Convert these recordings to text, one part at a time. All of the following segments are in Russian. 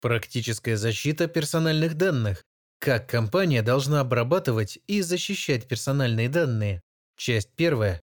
Практическая защита персональных данных. Как компания должна обрабатывать и защищать персональные данные. Часть первая.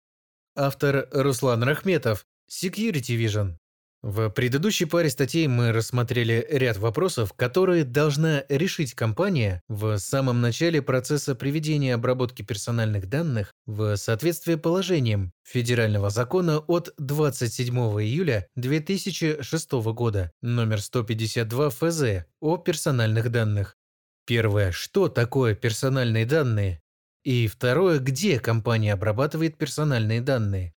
Автор Руслан Рахметов. Security Vision. В предыдущей паре статей мы рассмотрели ряд вопросов, которые должна решить компания в самом начале процесса приведения обработки персональных данных в соответствии положением Федерального закона от 27 июля 2006 года номер 152 ФЗ о персональных данных. Первое. Что такое персональные данные? И второе. Где компания обрабатывает персональные данные?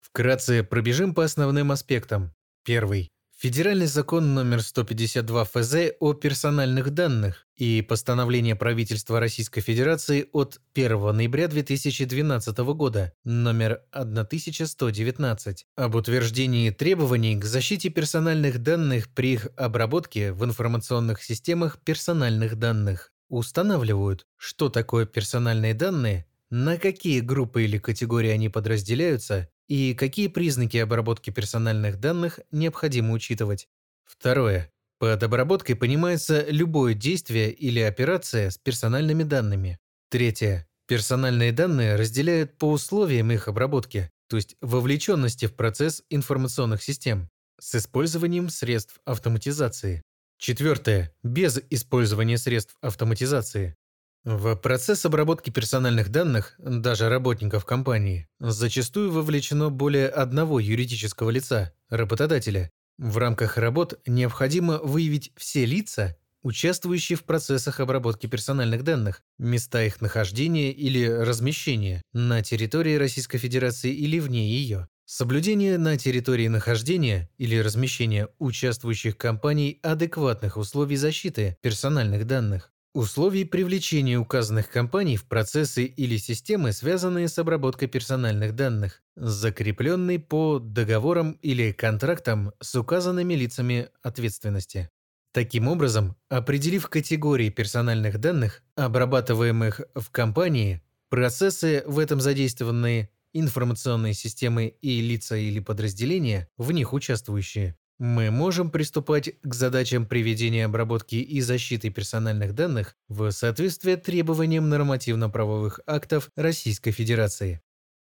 Вкратце пробежим по основным аспектам. Первый. Федеральный закон номер 152 ФЗ о персональных данных и постановление правительства Российской Федерации от 1 ноября 2012 года номер 1119 об утверждении требований к защите персональных данных при их обработке в информационных системах персональных данных устанавливают, что такое персональные данные, на какие группы или категории они подразделяются и какие признаки обработки персональных данных необходимо учитывать. Второе. Под обработкой понимается любое действие или операция с персональными данными. Третье. Персональные данные разделяют по условиям их обработки, то есть вовлеченности в процесс информационных систем, с использованием средств автоматизации. Четвертое. Без использования средств автоматизации. В процесс обработки персональных данных, даже работников компании, зачастую вовлечено более одного юридического лица – работодателя. В рамках работ необходимо выявить все лица, участвующие в процессах обработки персональных данных, места их нахождения или размещения на территории Российской Федерации или вне ее, соблюдение на территории нахождения или размещения участвующих компаний адекватных условий защиты персональных данных, Условий привлечения указанных компаний в процессы или системы, связанные с обработкой персональных данных, закрепленный по договорам или контрактам с указанными лицами ответственности. Таким образом, определив категории персональных данных, обрабатываемых в компании, процессы в этом задействованные, информационные системы и лица или подразделения, в них участвующие, мы можем приступать к задачам приведения обработки и защиты персональных данных в соответствии требованиям нормативно-правовых актов Российской Федерации.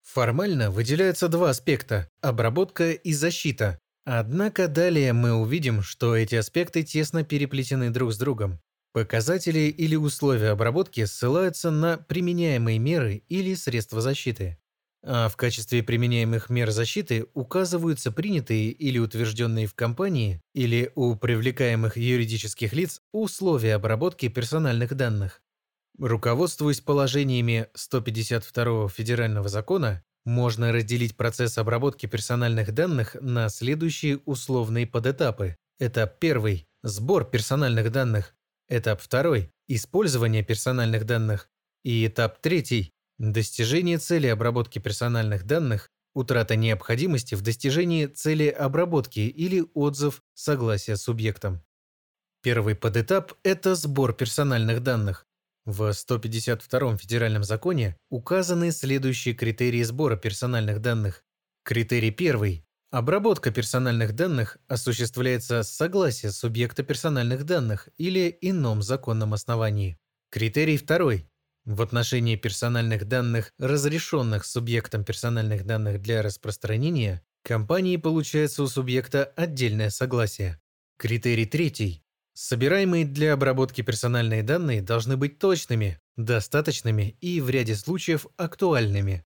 Формально выделяются два аспекта – обработка и защита. Однако далее мы увидим, что эти аспекты тесно переплетены друг с другом. Показатели или условия обработки ссылаются на применяемые меры или средства защиты а в качестве применяемых мер защиты указываются принятые или утвержденные в компании или у привлекаемых юридических лиц условия обработки персональных данных. Руководствуясь положениями 152 Федерального закона, можно разделить процесс обработки персональных данных на следующие условные подэтапы. Этап первый – сбор персональных данных. Этап второй – использование персональных данных. И этап третий Достижение цели обработки персональных данных, утрата необходимости в достижении цели обработки или отзыв согласия субъектом. Первый подэтап – это сбор персональных данных. В 152 федеральном законе указаны следующие критерии сбора персональных данных. Критерий первый. Обработка персональных данных осуществляется с согласия субъекта персональных данных или ином законном основании. Критерий второй. В отношении персональных данных, разрешенных субъектом персональных данных для распространения, компании получается у субъекта отдельное согласие. Критерий третий. Собираемые для обработки персональные данные должны быть точными, достаточными и в ряде случаев актуальными.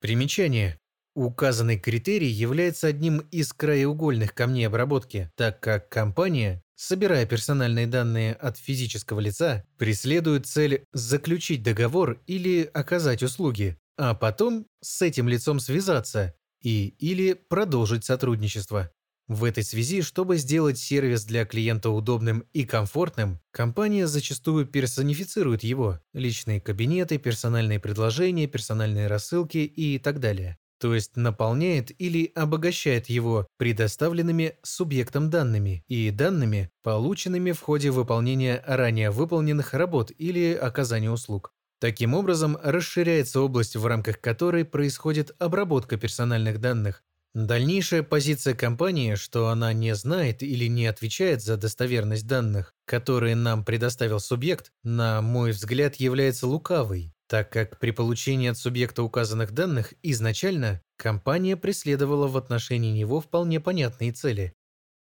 Примечание. Указанный критерий является одним из краеугольных камней обработки, так как компания, собирая персональные данные от физического лица, преследует цель заключить договор или оказать услуги, а потом с этим лицом связаться и или продолжить сотрудничество. В этой связи, чтобы сделать сервис для клиента удобным и комфортным, компания зачастую персонифицирует его – личные кабинеты, персональные предложения, персональные рассылки и так далее то есть наполняет или обогащает его предоставленными субъектом данными и данными, полученными в ходе выполнения ранее выполненных работ или оказания услуг. Таким образом, расширяется область, в рамках которой происходит обработка персональных данных, Дальнейшая позиция компании, что она не знает или не отвечает за достоверность данных, которые нам предоставил субъект, на мой взгляд, является лукавой, так как при получении от субъекта указанных данных изначально компания преследовала в отношении него вполне понятные цели.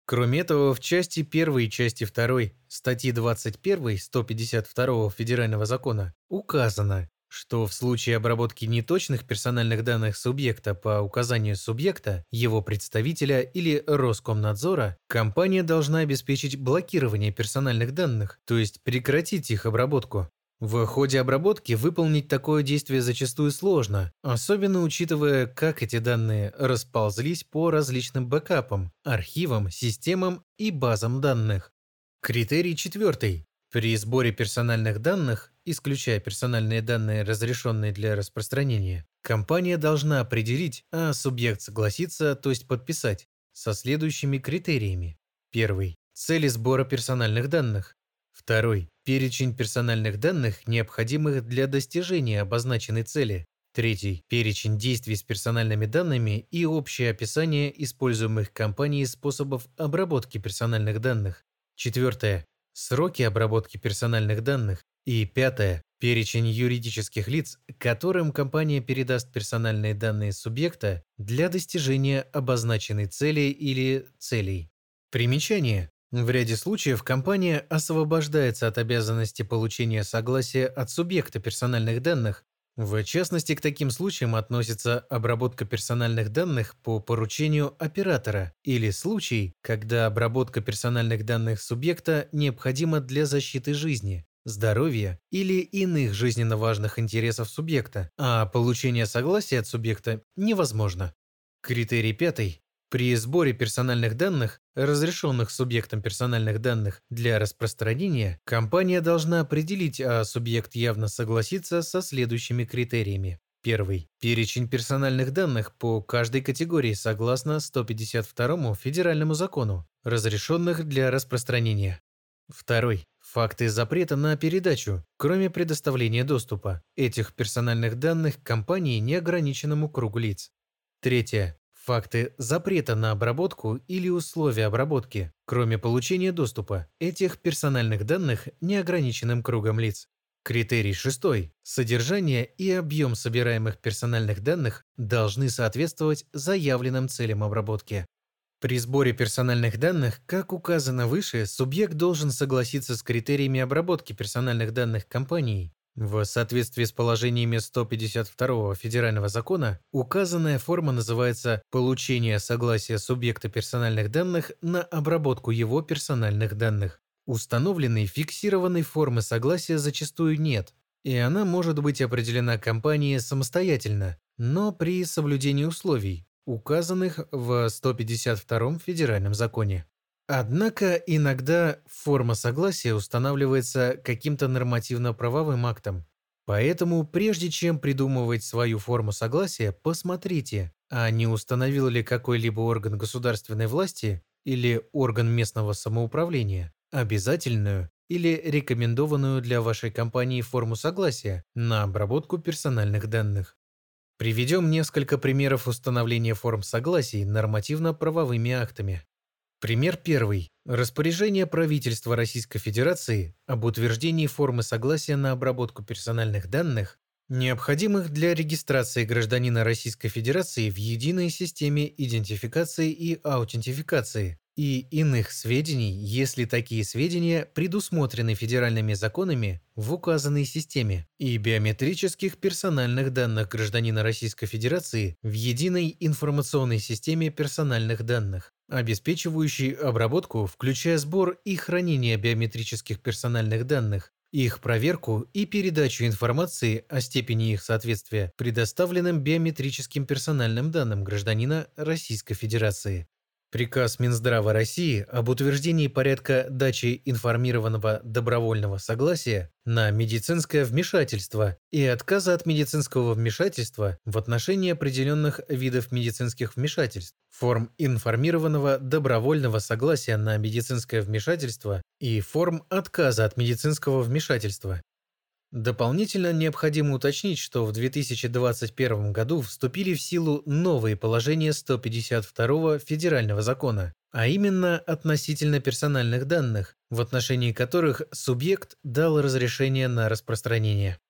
Кроме этого, в части 1 и части 2 статьи 21 152 Федерального закона указано, что в случае обработки неточных персональных данных субъекта по указанию субъекта, его представителя или Роскомнадзора, компания должна обеспечить блокирование персональных данных, то есть прекратить их обработку. В ходе обработки выполнить такое действие зачастую сложно, особенно учитывая, как эти данные расползлись по различным бэкапам, архивам, системам и базам данных. Критерий четвертый. При сборе персональных данных, исключая персональные данные, разрешенные для распространения, компания должна определить, а субъект согласится, то есть подписать, со следующими критериями. Первый. Цели сбора персональных данных. Второй. Перечень персональных данных, необходимых для достижения обозначенной цели. Третий. Перечень действий с персональными данными и общее описание используемых компанией способов обработки персональных данных. Четвертое. Сроки обработки персональных данных. И пятое. Перечень юридических лиц, которым компания передаст персональные данные субъекта для достижения обозначенной цели или целей. Примечание. В ряде случаев компания освобождается от обязанности получения согласия от субъекта персональных данных. В частности, к таким случаям относится обработка персональных данных по поручению оператора или случай, когда обработка персональных данных субъекта необходима для защиты жизни, здоровья или иных жизненно важных интересов субъекта, а получение согласия от субъекта невозможно. Критерий пятый. При сборе персональных данных, разрешенных субъектом персональных данных для распространения, компания должна определить, а субъект явно согласится со следующими критериями. Первый. Перечень персональных данных по каждой категории согласно 152 Федеральному закону, разрешенных для распространения. Второй. Факты запрета на передачу, кроме предоставления доступа, этих персональных данных компании неограниченному кругу лиц. Третье. Факты запрета на обработку или условия обработки, кроме получения доступа этих персональных данных неограниченным кругом лиц. Критерий шестой. Содержание и объем собираемых персональных данных должны соответствовать заявленным целям обработки. При сборе персональных данных, как указано выше, субъект должен согласиться с критериями обработки персональных данных компании, в соответствии с положениями 152 Федерального закона, указанная форма называется «получение согласия субъекта персональных данных на обработку его персональных данных». Установленной фиксированной формы согласия зачастую нет, и она может быть определена компанией самостоятельно, но при соблюдении условий, указанных в 152 Федеральном законе. Однако иногда форма согласия устанавливается каким-то нормативно-правовым актом. Поэтому прежде чем придумывать свою форму согласия, посмотрите, а не установил ли какой-либо орган государственной власти или орган местного самоуправления обязательную или рекомендованную для вашей компании форму согласия на обработку персональных данных. Приведем несколько примеров установления форм согласий нормативно-правовыми актами. Пример первый. Распоряжение правительства Российской Федерации об утверждении формы согласия на обработку персональных данных, необходимых для регистрации гражданина Российской Федерации в единой системе идентификации и аутентификации, и иных сведений, если такие сведения предусмотрены федеральными законами в указанной системе, и биометрических персональных данных гражданина Российской Федерации в единой информационной системе персональных данных, обеспечивающей обработку, включая сбор и хранение биометрических персональных данных, их проверку и передачу информации о степени их соответствия предоставленным биометрическим персональным данным гражданина Российской Федерации. Приказ Минздрава России об утверждении порядка дачи информированного добровольного согласия на медицинское вмешательство и отказа от медицинского вмешательства в отношении определенных видов медицинских вмешательств, форм информированного добровольного согласия на медицинское вмешательство и форм отказа от медицинского вмешательства. Дополнительно необходимо уточнить, что в 2021 году вступили в силу новые положения 152 Федерального закона, а именно относительно персональных данных, в отношении которых субъект дал разрешение на распространение.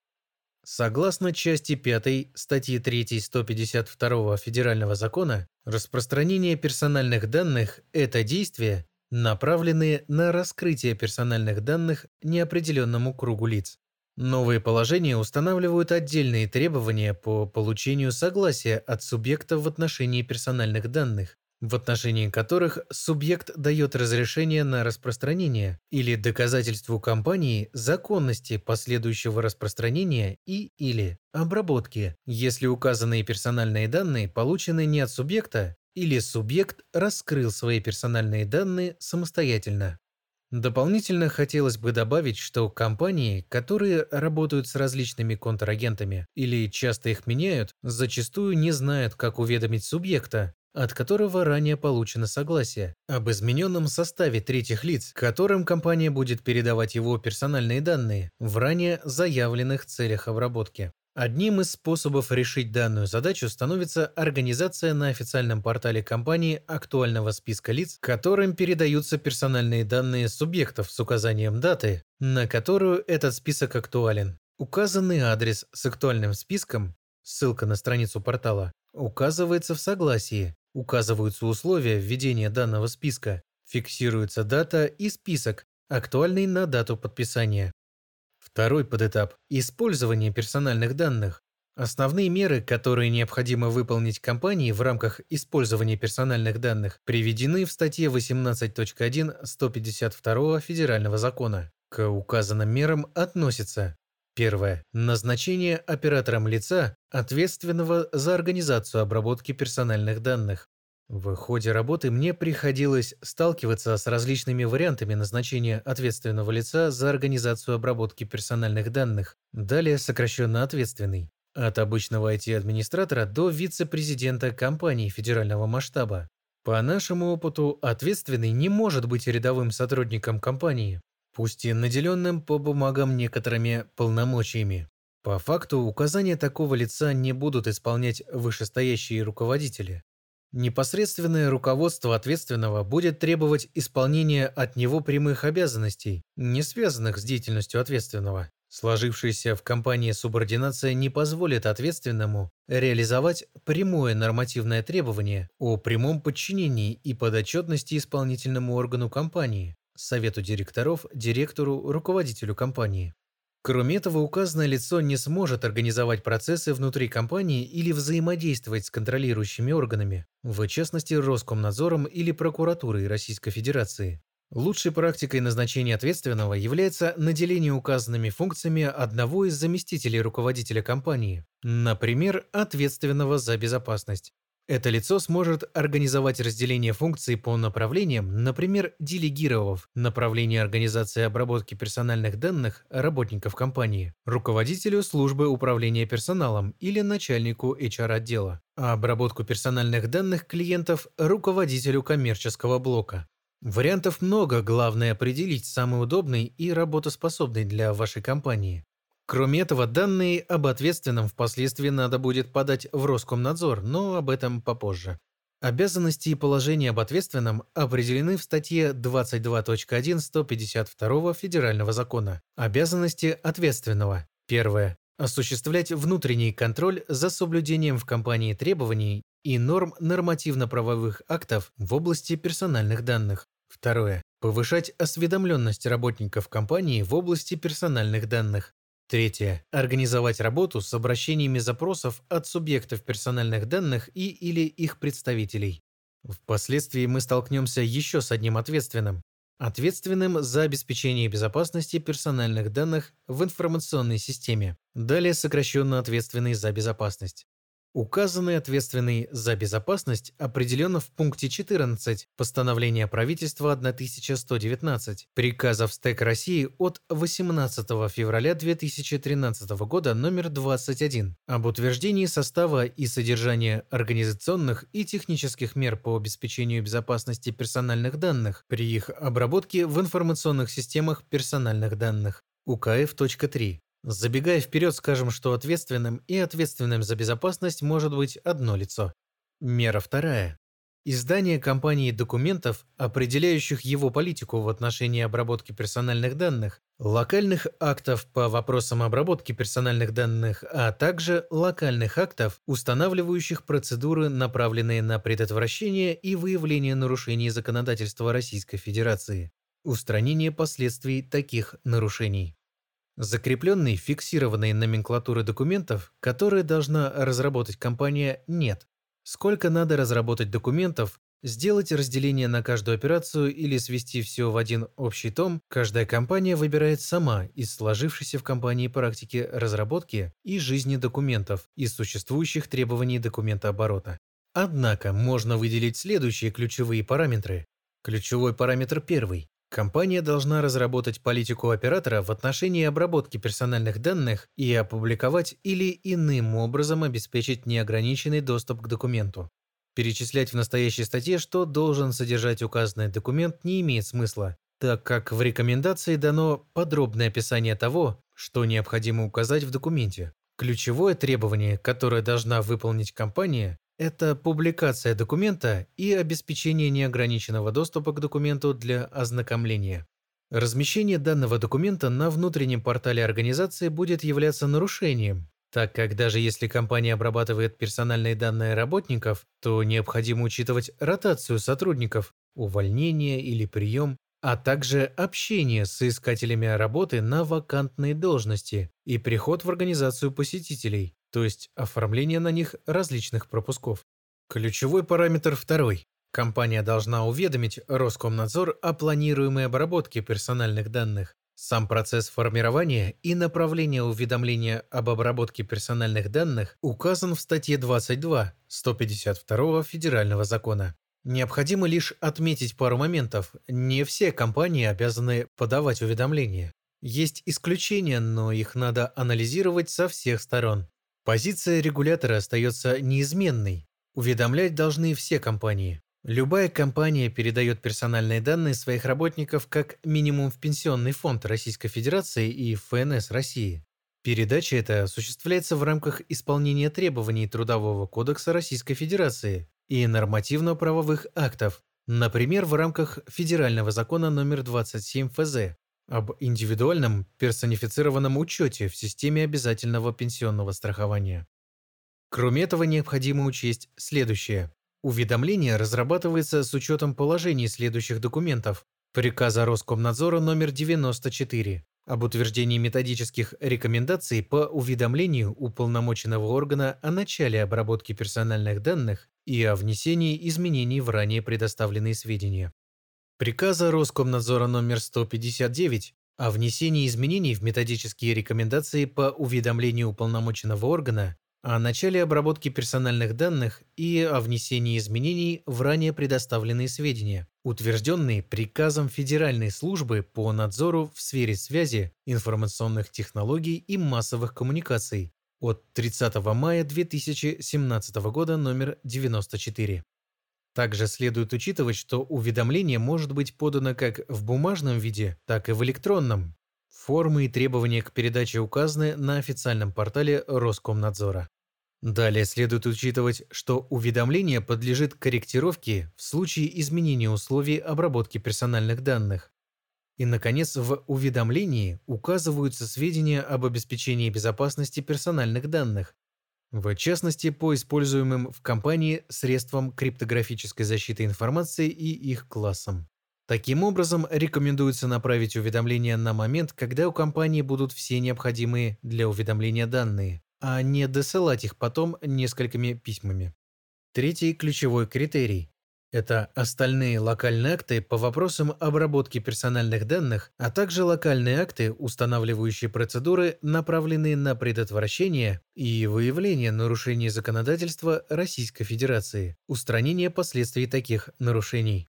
Согласно части 5 статьи 3 152 Федерального закона, распространение персональных данных – это действие, направленные на раскрытие персональных данных неопределенному кругу лиц. Новые положения устанавливают отдельные требования по получению согласия от субъекта в отношении персональных данных, в отношении которых субъект дает разрешение на распространение или доказательству компании законности последующего распространения и или обработки, если указанные персональные данные получены не от субъекта или субъект раскрыл свои персональные данные самостоятельно. Дополнительно хотелось бы добавить, что компании, которые работают с различными контрагентами или часто их меняют, зачастую не знают, как уведомить субъекта, от которого ранее получено согласие, об измененном составе третьих лиц, которым компания будет передавать его персональные данные в ранее заявленных целях обработки. Одним из способов решить данную задачу становится организация на официальном портале компании актуального списка лиц, которым передаются персональные данные субъектов с указанием даты, на которую этот список актуален. Указанный адрес с актуальным списком, ссылка на страницу портала, указывается в согласии, указываются условия введения данного списка, фиксируется дата и список, актуальный на дату подписания. Второй подэтап – использование персональных данных. Основные меры, которые необходимо выполнить компании в рамках использования персональных данных, приведены в статье 18.1 152 Федерального закона. К указанным мерам относятся Первое. Назначение оператором лица, ответственного за организацию обработки персональных данных. В ходе работы мне приходилось сталкиваться с различными вариантами назначения ответственного лица за организацию обработки персональных данных, далее сокращенно ответственный, от обычного IT-администратора до вице-президента компании федерального масштаба. По нашему опыту, ответственный не может быть рядовым сотрудником компании, пусть и наделенным по бумагам некоторыми полномочиями. По факту, указания такого лица не будут исполнять вышестоящие руководители. Непосредственное руководство ответственного будет требовать исполнения от него прямых обязанностей, не связанных с деятельностью ответственного. Сложившаяся в компании субординация не позволит ответственному реализовать прямое нормативное требование о прямом подчинении и подотчетности исполнительному органу компании, совету директоров, директору, руководителю компании. Кроме этого, указанное лицо не сможет организовать процессы внутри компании или взаимодействовать с контролирующими органами, в частности Роскомнадзором или прокуратурой Российской Федерации. Лучшей практикой назначения ответственного является наделение указанными функциями одного из заместителей руководителя компании, например, ответственного за безопасность. Это лицо сможет организовать разделение функций по направлениям, например, делегировав направление организации обработки персональных данных работников компании, руководителю службы управления персоналом или начальнику HR-отдела, а обработку персональных данных клиентов руководителю коммерческого блока. Вариантов много, главное определить самый удобный и работоспособный для вашей компании. Кроме этого, данные об ответственном впоследствии надо будет подать в Роскомнадзор, но об этом попозже. Обязанности и положения об ответственном определены в статье 22.1 152 Федерального закона. Обязанности ответственного. Первое. Осуществлять внутренний контроль за соблюдением в компании требований и норм нормативно-правовых актов в области персональных данных. Второе. Повышать осведомленность работников компании в области персональных данных. Третье. Организовать работу с обращениями запросов от субъектов персональных данных и или их представителей. Впоследствии мы столкнемся еще с одним ответственным. Ответственным за обеспечение безопасности персональных данных в информационной системе. Далее сокращенно ответственный за безопасность. Указанный ответственный за безопасность определен в пункте 14 постановления правительства 1119 приказов СТЭК России от 18 февраля 2013 года номер 21 об утверждении состава и содержания организационных и технических мер по обеспечению безопасности персональных данных при их обработке в информационных системах персональных данных. УКФ.3 Забегая вперед, скажем, что ответственным и ответственным за безопасность может быть одно лицо. Мера вторая. Издание компанией документов, определяющих его политику в отношении обработки персональных данных, локальных актов по вопросам обработки персональных данных, а также локальных актов, устанавливающих процедуры, направленные на предотвращение и выявление нарушений законодательства Российской Федерации, устранение последствий таких нарушений. Закрепленной фиксированной номенклатуры документов, которые должна разработать компания, нет. Сколько надо разработать документов, сделать разделение на каждую операцию или свести все в один общий том, каждая компания выбирает сама из сложившейся в компании практики разработки и жизни документов из существующих требований документооборота. Однако можно выделить следующие ключевые параметры. Ключевой параметр первый. Компания должна разработать политику оператора в отношении обработки персональных данных и опубликовать или иным образом обеспечить неограниченный доступ к документу. Перечислять в настоящей статье, что должен содержать указанный документ, не имеет смысла, так как в рекомендации дано подробное описание того, что необходимо указать в документе. Ключевое требование, которое должна выполнить компания, это публикация документа и обеспечение неограниченного доступа к документу для ознакомления. Размещение данного документа на внутреннем портале организации будет являться нарушением, так как даже если компания обрабатывает персональные данные работников, то необходимо учитывать ротацию сотрудников, увольнение или прием, а также общение с искателями работы на вакантные должности и приход в организацию посетителей, то есть оформление на них различных пропусков. Ключевой параметр второй. Компания должна уведомить Роскомнадзор о планируемой обработке персональных данных. Сам процесс формирования и направления уведомления об обработке персональных данных указан в статье 22 152 Федерального закона. Необходимо лишь отметить пару моментов. Не все компании обязаны подавать уведомления. Есть исключения, но их надо анализировать со всех сторон. Позиция регулятора остается неизменной. Уведомлять должны все компании. Любая компания передает персональные данные своих работников как минимум в Пенсионный фонд Российской Федерации и ФНС России. Передача эта осуществляется в рамках исполнения требований Трудового кодекса Российской Федерации и нормативно-правовых актов, например, в рамках Федерального закона номер 27 ФЗ об индивидуальном персонифицированном учете в системе обязательного пенсионного страхования. Кроме этого, необходимо учесть следующее. Уведомление разрабатывается с учетом положений следующих документов. Приказа Роскомнадзора номер 94 об утверждении методических рекомендаций по уведомлению уполномоченного органа о начале обработки персональных данных и о внесении изменений в ранее предоставленные сведения приказа Роскомнадзора номер 159 о внесении изменений в методические рекомендации по уведомлению уполномоченного органа о начале обработки персональных данных и о внесении изменений в ранее предоставленные сведения, утвержденные приказом Федеральной службы по надзору в сфере связи, информационных технологий и массовых коммуникаций от 30 мая 2017 года номер 94. Также следует учитывать, что уведомление может быть подано как в бумажном виде, так и в электронном. Формы и требования к передаче указаны на официальном портале Роскомнадзора. Далее следует учитывать, что уведомление подлежит корректировке в случае изменения условий обработки персональных данных. И, наконец, в уведомлении указываются сведения об обеспечении безопасности персональных данных, в частности, по используемым в компании средствам криптографической защиты информации и их классам. Таким образом, рекомендуется направить уведомления на момент, когда у компании будут все необходимые для уведомления данные, а не досылать их потом несколькими письмами. Третий ключевой критерий это остальные локальные акты по вопросам обработки персональных данных, а также локальные акты, устанавливающие процедуры, направленные на предотвращение и выявление нарушений законодательства Российской Федерации, устранение последствий таких нарушений.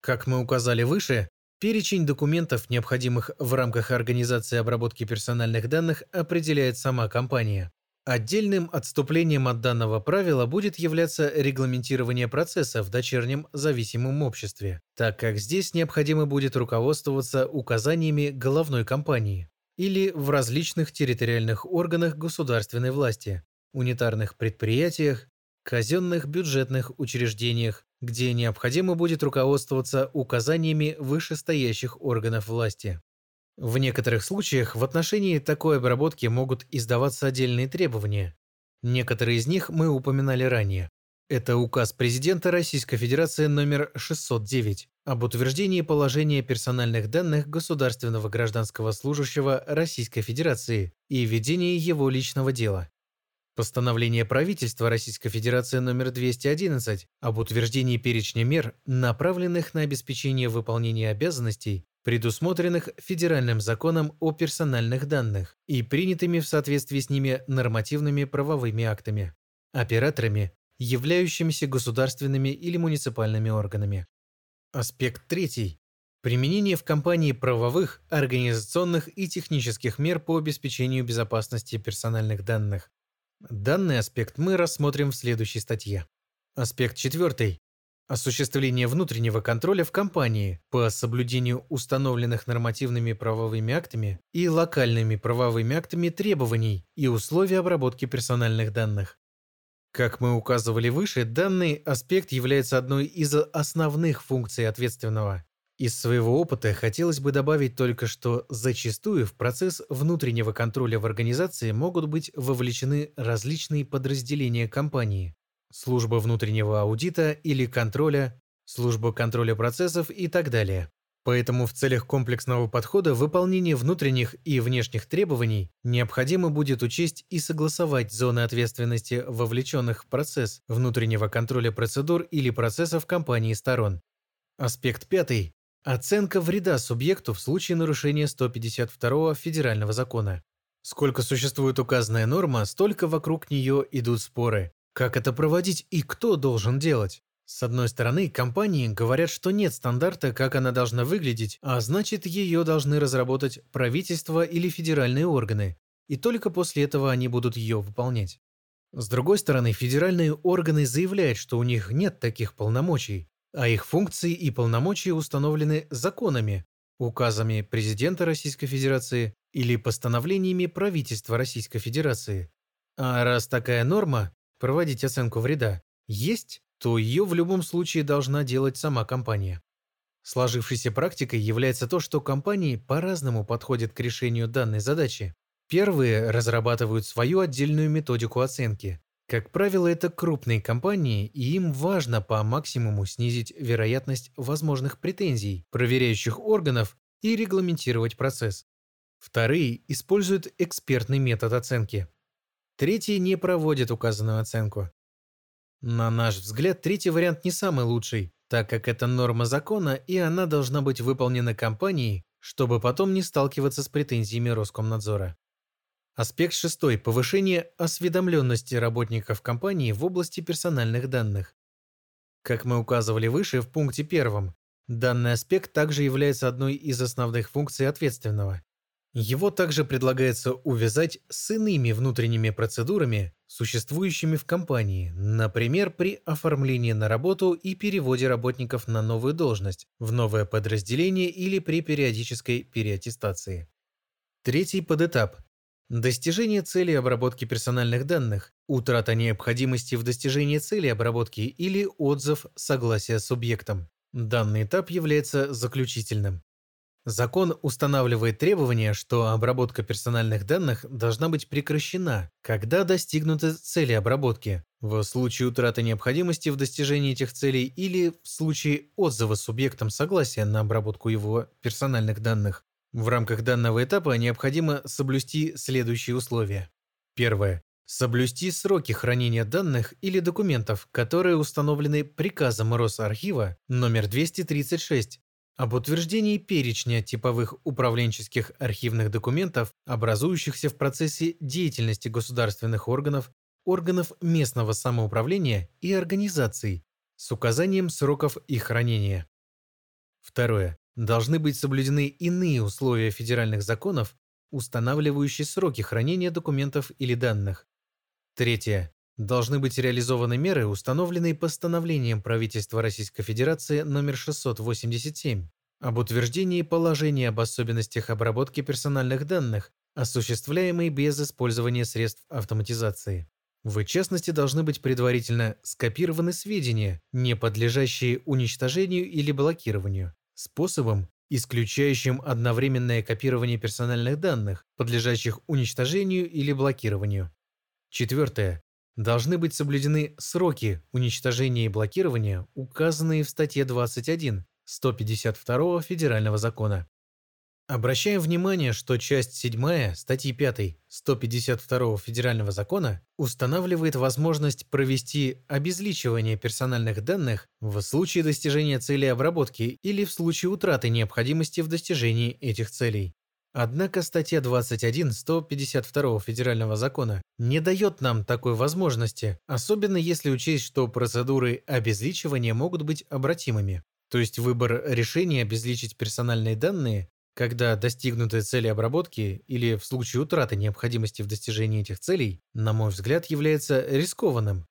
Как мы указали выше, перечень документов, необходимых в рамках организации обработки персональных данных, определяет сама компания. Отдельным отступлением от данного правила будет являться регламентирование процесса в дочернем зависимом обществе, так как здесь необходимо будет руководствоваться указаниями головной компании. или в различных территориальных органах государственной власти, унитарных предприятиях, казенных бюджетных учреждениях, где необходимо будет руководствоваться указаниями вышестоящих органов власти. В некоторых случаях в отношении такой обработки могут издаваться отдельные требования. Некоторые из них мы упоминали ранее. Это указ президента Российской Федерации номер 609 об утверждении положения персональных данных государственного гражданского служащего Российской Федерации и ведении его личного дела. Постановление правительства Российской Федерации номер 211 об утверждении перечня мер, направленных на обеспечение выполнения обязанностей, предусмотренных Федеральным законом о персональных данных и принятыми в соответствии с ними нормативными правовыми актами, операторами, являющимися государственными или муниципальными органами. Аспект третий. Применение в компании правовых, организационных и технических мер по обеспечению безопасности персональных данных. Данный аспект мы рассмотрим в следующей статье. Аспект четвертый. Осуществление внутреннего контроля в компании по соблюдению установленных нормативными правовыми актами и локальными правовыми актами требований и условий обработки персональных данных. Как мы указывали выше, данный аспект является одной из основных функций ответственного. Из своего опыта хотелось бы добавить только, что зачастую в процесс внутреннего контроля в организации могут быть вовлечены различные подразделения компании, служба внутреннего аудита или контроля, служба контроля процессов и так далее. Поэтому в целях комплексного подхода выполнения внутренних и внешних требований необходимо будет учесть и согласовать зоны ответственности вовлеченных в процесс внутреннего контроля процедур или процессов компании сторон. Аспект пятый Оценка вреда субъекту в случае нарушения 152 федерального закона. Сколько существует указанная норма, столько вокруг нее идут споры. Как это проводить и кто должен делать? С одной стороны, компании говорят, что нет стандарта, как она должна выглядеть, а значит, ее должны разработать правительство или федеральные органы, и только после этого они будут ее выполнять. С другой стороны, федеральные органы заявляют, что у них нет таких полномочий, а их функции и полномочия установлены законами, указами президента Российской Федерации или постановлениями правительства Российской Федерации. А раз такая норма – проводить оценку вреда – есть, то ее в любом случае должна делать сама компания. Сложившейся практикой является то, что компании по-разному подходят к решению данной задачи. Первые разрабатывают свою отдельную методику оценки, как правило, это крупные компании, и им важно по максимуму снизить вероятность возможных претензий проверяющих органов и регламентировать процесс. Вторые используют экспертный метод оценки. Третьи не проводят указанную оценку. На наш взгляд, третий вариант не самый лучший, так как это норма закона, и она должна быть выполнена компанией, чтобы потом не сталкиваться с претензиями Роскомнадзора. Аспект шестой – повышение осведомленности работников компании в области персональных данных. Как мы указывали выше в пункте первом, данный аспект также является одной из основных функций ответственного. Его также предлагается увязать с иными внутренними процедурами, существующими в компании, например, при оформлении на работу и переводе работников на новую должность, в новое подразделение или при периодической переаттестации. Третий подэтап Достижение цели обработки персональных данных, утрата необходимости в достижении цели обработки или отзыв согласия с субъектом. Данный этап является заключительным. Закон устанавливает требование, что обработка персональных данных должна быть прекращена, когда достигнуты цели обработки, в случае утраты необходимости в достижении этих целей или в случае отзыва субъектом согласия на обработку его персональных данных. В рамках данного этапа необходимо соблюсти следующие условия. Первое. Соблюсти сроки хранения данных или документов, которые установлены приказом Росархива номер 236 об утверждении перечня типовых управленческих архивных документов, образующихся в процессе деятельности государственных органов, органов местного самоуправления и организаций с указанием сроков их хранения. Второе должны быть соблюдены иные условия федеральных законов, устанавливающие сроки хранения документов или данных. Третье. Должны быть реализованы меры, установленные постановлением правительства Российской Федерации номер 687 об утверждении положения об особенностях обработки персональных данных, осуществляемой без использования средств автоматизации. В частности, должны быть предварительно скопированы сведения, не подлежащие уничтожению или блокированию, способом, исключающим одновременное копирование персональных данных, подлежащих уничтожению или блокированию. Четвертое. Должны быть соблюдены сроки уничтожения и блокирования, указанные в статье 21 152 Федерального закона. Обращаем внимание, что часть 7 статьи 5 152 Федерального закона устанавливает возможность провести обезличивание персональных данных в случае достижения цели обработки или в случае утраты необходимости в достижении этих целей. Однако статья 21 152 Федерального закона не дает нам такой возможности, особенно если учесть, что процедуры обезличивания могут быть обратимыми. То есть выбор решения обезличить персональные данные когда достигнутые цели обработки или в случае утраты необходимости в достижении этих целей, на мой взгляд, является рискованным.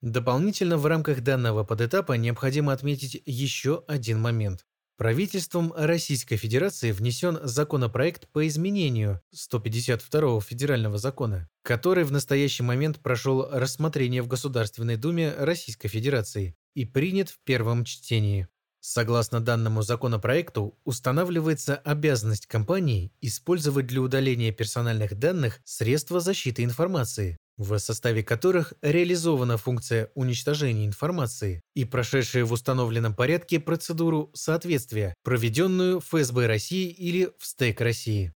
Дополнительно в рамках данного подэтапа необходимо отметить еще один момент. Правительством Российской Федерации внесен законопроект по изменению 152 федерального закона, который в настоящий момент прошел рассмотрение в Государственной Думе Российской Федерации и принят в первом чтении. Согласно данному законопроекту, устанавливается обязанность компании использовать для удаления персональных данных средства защиты информации, в составе которых реализована функция уничтожения информации и прошедшая в установленном порядке процедуру соответствия, проведенную ФСБ России или в СТЭК России.